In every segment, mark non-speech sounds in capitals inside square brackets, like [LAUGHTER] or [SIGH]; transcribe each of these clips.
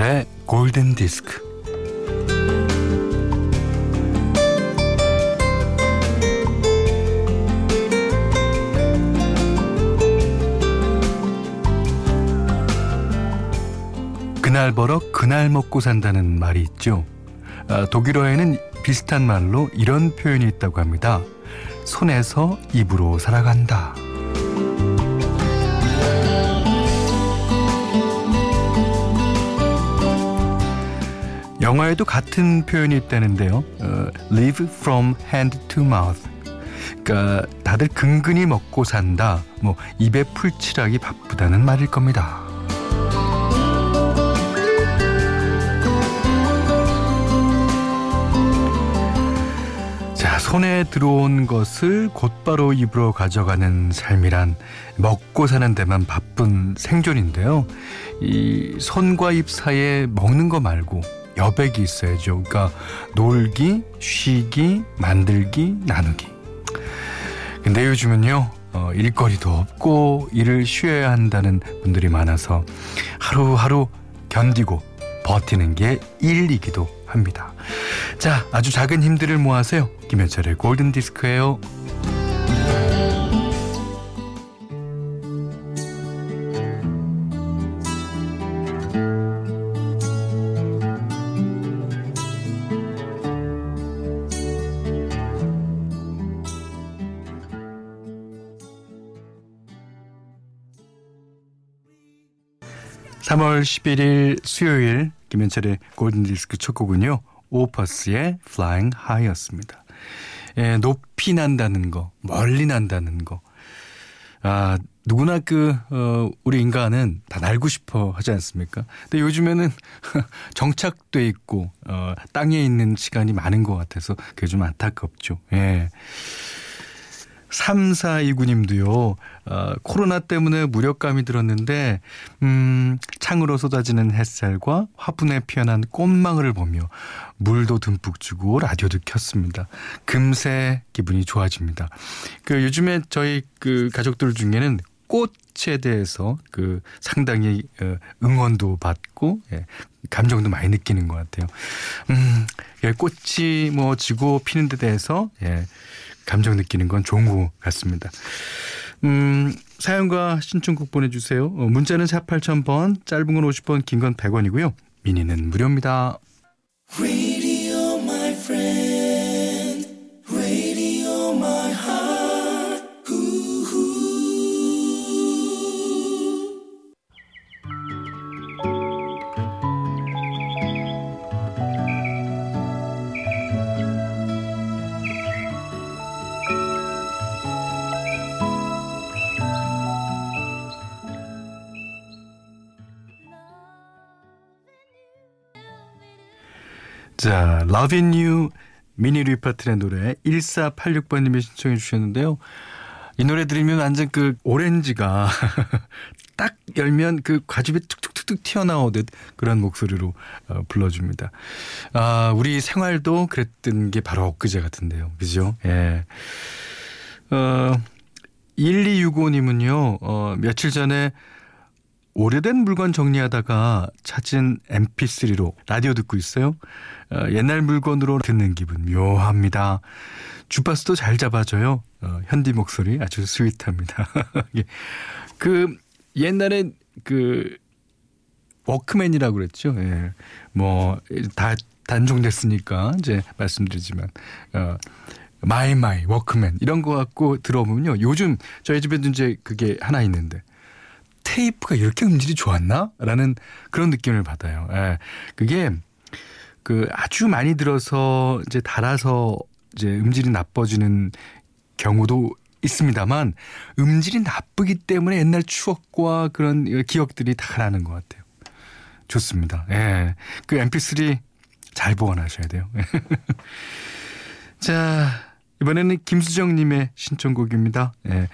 김현철의 골든 디스크. 그날 벌어 그날 먹고 산다는 말이 있죠. 아, 독일어에는 비슷한 말로 이런 표현이 있다고 합니다. 손에서 입으로 살아간다. 영어에도 같은 표현이 있다는데요. 어, live from hand to mouth. 그러니까 다들 근근히 먹고 산다. 뭐 입에 풀칠하기 바쁘다는 말일 겁니다. 자, 손에 들어온 것을 곧바로 입으로 가져가는 삶이란 먹고 사는 데만 바쁜 생존인데요. 이 손과 입 사이에 먹는 거 말고 여백이 있어야죠. 그러니까 놀기, 쉬기, 만들기, 나누기. 근데 요즘은요. 어, 일거리도 없고 일을 쉬어야 한다는 분들이 많아서 하루하루 견디고 버티는 게 일이기도 합니다. 자, 아주 작은 힘들을 모아서요. 김현철의 골든 디스크예요. 3월 11일 수요일 김현철의 골든디스크 첫 곡은요. 오퍼스의 Flying High였습니다. 예, 높이 난다는 거, 멀리 난다는 거. 아, 누구나 그, 어, 우리 인간은 다 날고 싶어 하지 않습니까? 근데 요즘에는 [LAUGHS] 정착돼 있고, 어, 땅에 있는 시간이 많은 것 같아서 그게 좀 안타깝죠. 예. 3429님도요, 어, 코로나 때문에 무력감이 들었는데, 음, 창으로 쏟아지는 햇살과 화분에 피어난 꽃망울을 보며 물도 듬뿍 주고 라디오도 켰습니다. 금세 기분이 좋아집니다. 그 요즘에 저희 그 가족들 중에는 꽃에 대해서 그 상당히 어, 응원도 받고 예, 감정도 많이 느끼는 것 같아요. 음, 예, 꽃이 뭐 지고 피는 데 대해서 예, 감정 느끼는 건 좋은 것 같습니다. 음, 사연과 신청곡 보내주세요. 어, 문자는 4 8000번, 짧은 건 50번, 긴건 100원이고요. 미니는 무료입니다. 자, Loving You 미니 리파트의 노래 1486번님이 신청해 주셨는데요. 이 노래 들으면 완전 그 오렌지가 [LAUGHS] 딱 열면 그 과즙이 툭툭툭툭 튀어나오듯 그런 목소리로 어, 불러줍니다. 아, 우리 생활도 그랬던 게 바로 엊그제 같은데요. 그죠? 예. 어, 1265님은요, 어, 며칠 전에 오래된 물건 정리하다가 찾은 mp3로 라디오 듣고 있어요. 어, 옛날 물건으로 듣는 기분 묘합니다. 주파수도 잘 잡아줘요. 어, 현디 목소리 아주 sweet합니다. [LAUGHS] 그 옛날에 그 워크맨이라고 그랬죠. 예. 뭐 다 단종됐으니까 이제 말씀드리지만 어 마이 마이 워크맨 이런 거 갖고 들어보면요. 요즘 저희 집에도 이제 그게 하나 있는데 테이프가 이렇게 음질이 좋았나? 라는 그런 느낌을 받아요. 예. 그게 그 아주 많이 들어서 이제 달아서 이제 음질이 나빠지는 경우도 있습니다만 음질이 나쁘기 때문에 옛날 추억과 그런 기억들이 다 나는 것 같아요. 좋습니다. 예. 그 mp3 잘 보관하셔야 돼요. [LAUGHS] 자, 이번에는 김수정님의 신청곡입니다. 예.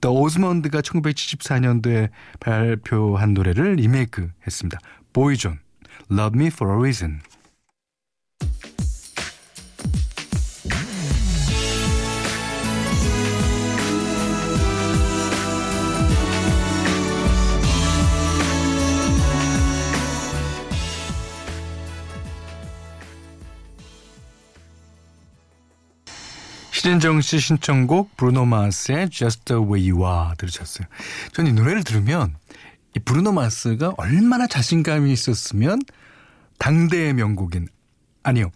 더 오즈먼드가 1974년도에 발표한 노래를 리메이크 했습니다. 보이존, Love Me For A Reason. 신정 씨 신청곡 브루노 마스의 Just the Way You Are 들으셨어요. 저는 이 노래를 들으면 이 브루노 마스가 얼마나 자신감이 있었으면 당대의 명곡인 아니요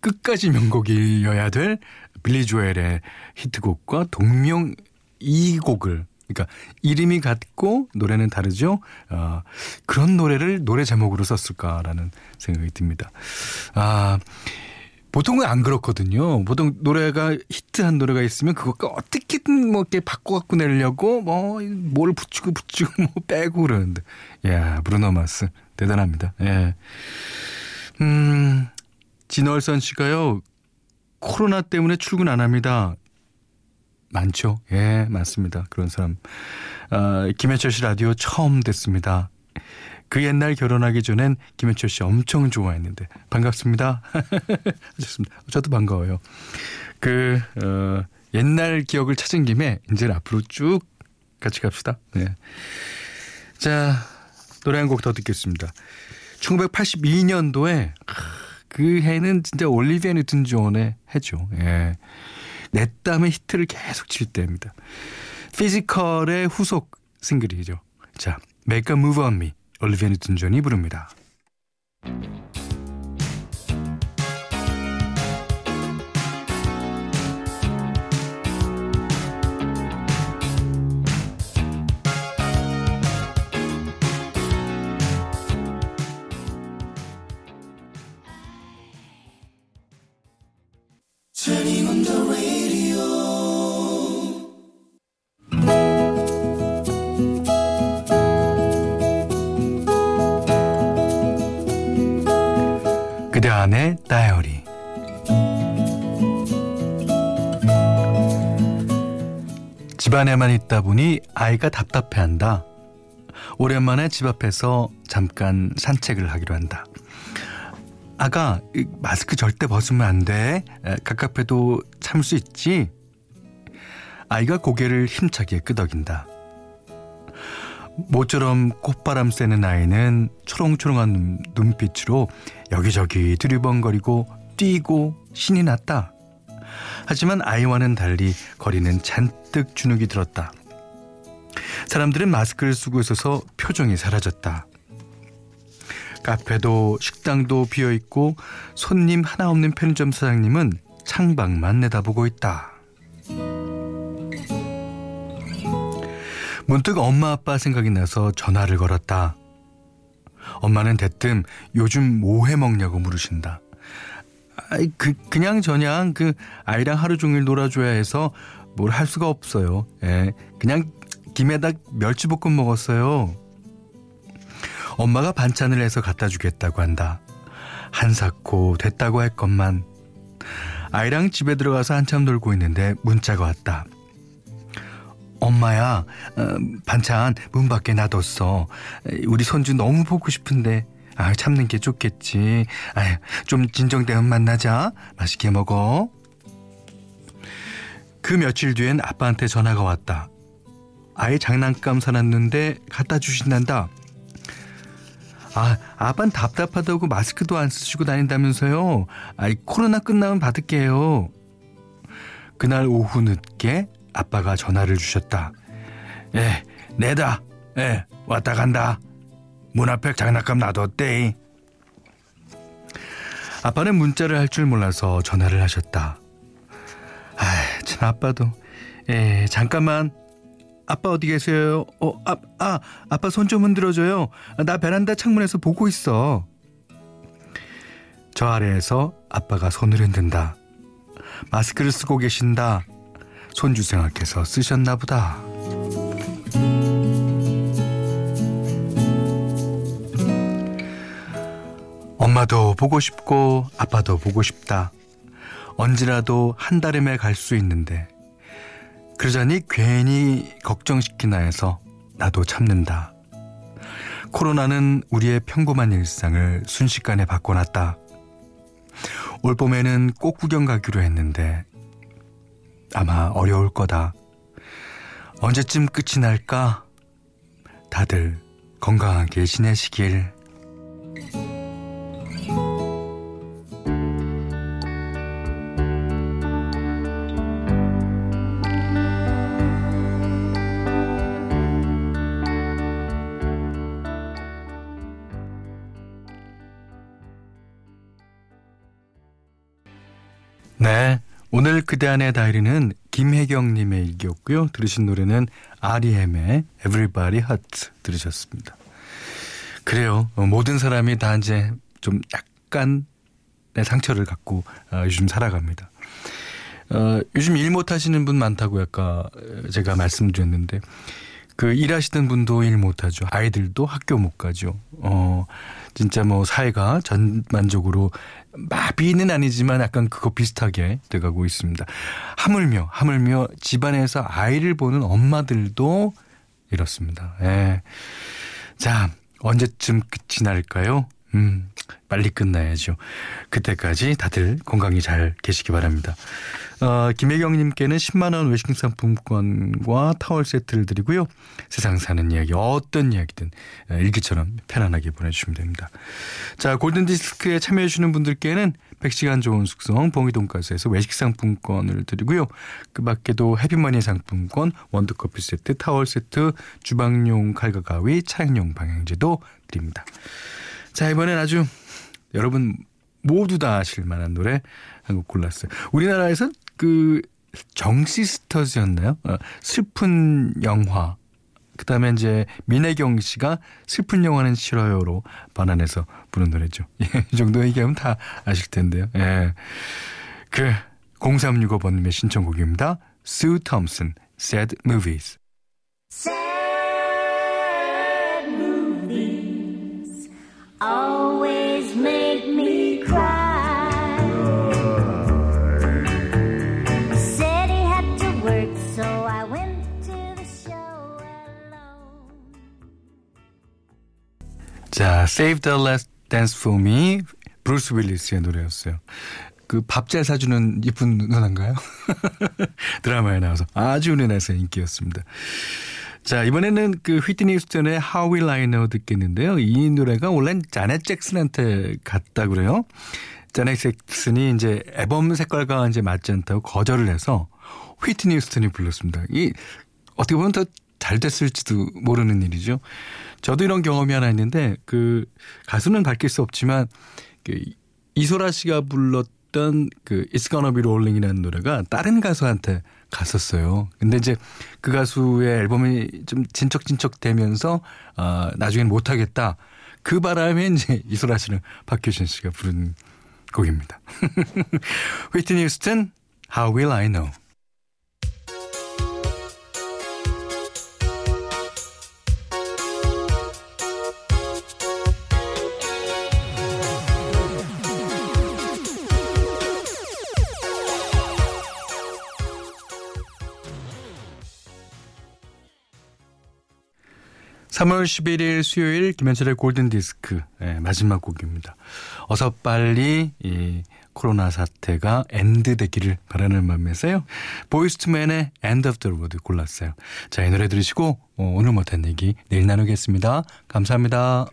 끝까지 명곡이어야 될 빌리 조엘의 히트곡과 동명 이 곡을 그러니까 이름이 같고 노래는 다르죠. 어, 그런 노래를 노래 제목으로 썼을까라는 생각이 듭니다. 아 보통은 안 그렇거든요. 보통 노래가 히트한 노래가 있으면 그것과 어떻게든 뭐 이렇게 바꿔 갖고 내려고 뭐 뭘 붙이고 붙이고 [LAUGHS] 뭐 빼고 그러는데 야 브루노 마스 대단합니다. 예. 음 진월선 씨가요 코로나 때문에 출근 안 합니다. 많죠. 예, 맞습니다. 그런 사람. 아, 김해철 씨 라디오 처음 듣습니다. 그 옛날 결혼하기 전엔 김해철 씨 엄청 좋아했는데 반갑습니다. [LAUGHS] 좋습니다. 저도 반가워요. 그 어, 옛날 기억을 찾은 김에 이제 앞으로 쭉 같이 갑시다. 네. 자 노래 한 곡 더 듣겠습니다. 1982년도에 그 해는 진짜 올리비아 뉴튼 존의 해죠. 예. 내 땀의 히트를 계속 칠 때입니다. 피지컬의 후속 싱글이죠. 자, Make a Move on Me. 올리비아 뉴튼 존이 부릅니다. 집안에만 있다 보니 아이가 답답해한다. 오랜만에 집 앞에서 잠깐 산책을 하기로 한다. 아가 마스크 절대 벗으면 안 돼. 갑갑해도 참을 수 있지. 아이가 고개를 힘차게 끄덕인다. 모처럼 콧바람 쐬는 아이는 초롱초롱한 눈빛으로 여기저기 두리번거리고 뛰고 신이 났다. 하지만 아이와는 달리 거리는 잔뜩 주눅이 들었다. 사람들은 마스크를 쓰고 있어서 표정이 사라졌다. 카페도 식당도 비어 있고 손님 하나 없는 편의점 사장님은 창밖만 내다보고 있다. 문득 엄마 아빠 생각이 나서 전화를 걸었다. 엄마는 대뜸 요즘 뭐 해 먹냐고 물으신다. 아이 그 그냥 저냥 그 아이랑 하루 종일 놀아줘야 해서 뭘 할 수가 없어요. 예, 그냥 김에다 멸치볶음 먹었어요. 엄마가 반찬을 해서 갖다 주겠다고 한다. 한사코 됐다고 할 것만. 아이랑 집에 들어가서 한참 놀고 있는데 문자가 왔다. 엄마야, 어, 반찬 문 밖에 놔뒀어. 우리 손주 너무 보고 싶은데. 아, 참는 게 좋겠지. 아, 좀 진정되면 만나자. 맛있게 먹어. 그 며칠 뒤엔 아빠한테 전화가 왔다. 아이 장난감 사놨는데 갖다 주신단다. 아, 아빠는 답답하다고 마스크도 안 쓰시고 다닌다면서요. 아이, 코로나 끝나면 받을게요. 그날 오후 늦게 아빠가 전화를 주셨다. 예, 내다. 예, 왔다 간다. 문 앞에 장난감 놔뒀대. 아빠는 문자를 할 줄 몰라서 전화를 하셨다. 아, 참 아빠도. 예, 잠깐만. 아빠 어디 계세요? 어, 아, 아, 아빠 손 좀 흔들어줘요. 나 베란다 창문에서 보고 있어. 저 아래에서 아빠가 손을 흔든다. 마스크를 쓰고 계신다. 손주 생각해서 쓰셨나 보다. 엄마도 보고 싶고 아빠도 보고 싶다. 언제라도 한달음에 갈 수 있는데 그러자니 괜히 걱정시키나 해서 나도 참는다. 코로나는 우리의 평범한 일상을 순식간에 바꿔놨다. 올 봄에는 꽃 구경 가기로 했는데 아마 어려울 거다. 언제쯤 끝이 날까? 다들 건강하게 지내시길. 오늘 그대 안의 다이리는 김혜경님의 일기였고요. 들으신 노래는 REM의 Everybody Hurt 들으셨습니다. 그래요. 어, 모든 사람이 다 이제 좀 약간의 상처를 갖고 어, 요즘 살아갑니다. 어, 요즘 일 못하시는 분 많다고 아까 제가 말씀드렸는데 그 일하시던 분도 일 못하죠. 아이들도 학교 못 가죠. 어, 진짜 뭐 사회가 전반적으로 마비는 아니지만 약간 그거 비슷하게 돼가고 있습니다. 하물며, 하물며 집안에서 아이를 보는 엄마들도 이렇습니다. 예. 자, 언제쯤 끝이 날까요? 음, 빨리 끝나야죠. 그때까지 다들 건강히 잘 계시기 바랍니다. 어, 김혜경님께는 10만 원 외식 상품권과 타월 세트를 드리고요. 세상 사는 이야기, 어떤 이야기든 일기처럼 편안하게 보내주시면 됩니다. 자, 골든 디스크에 참여해 주시는 분들께는 100시간 좋은 숙성 봉이 돈가스에서 외식 상품권을 드리고요. 그 밖에도 해피머니 상품권, 원두커피 세트, 타월 세트, 주방용 칼과 가위, 차량용 방향제도 드립니다. 자, 이번엔 아주 여러분 모두 다 아실 만한 노래 한 곡 골랐어요. 우리나라에서 그 정시스터즈였나요? 어, 슬픈 영화. 그 다음에 이제 민혜경 씨가 슬픈 영화는 싫어요로 반환해서 부른 노래죠. [LAUGHS] 예, 이 정도 얘기하면 다 아실 텐데요. 예. 그 0365번님의 신청곡입니다. Sue Thompson, Sad Movies. 자, Save the Last Dance for Me, 브루스 윌리스의 노래였어요. 그 밥 잘 사주는 이쁜 누나인가요? [LAUGHS] 드라마에 나와서 아주 우리나라에서 인기였습니다. 자, 이번에는 그 휘트니 휴스턴의 How Will I Know 듣겠는데요. 이 노래가 원래는 자넷 잭슨한테 갔다 그래요. 자넷 잭슨이 이제 앨범 색깔과 이제 맞지 않다고 거절을 해서 휘트니 휴스턴이 불렀습니다. 이 어떻게 보면 더 잘 됐을지도 모르는 일이죠. 저도 이런 경험이 하나 있는데 그 가수는 밝힐 수 없지만 그 이소라 씨가 불렀던 그 It's Gonna Be Rolling이라는 노래가 다른 가수한테 갔었어요. 근데 이제 그 가수의 앨범이 좀 진척진척 되면서 아 나중엔 못 하겠다. 그 바람에 이제 이소라 씨는 박효신 씨가 부른 곡입니다. [LAUGHS] 휘트니 휴스턴 How Will I Know 3월 11일 수요일 김현철의 골든 디스크 네, 마지막 곡입니다. 어서 빨리 이 코로나 사태가 end 되기를 바라는 마음에서요. 보이즈 투 멘의 End of the Road 골랐어요. 자, 이 노래 들으시고 어, 오늘 못한 얘기 내일 나누겠습니다. 감사합니다.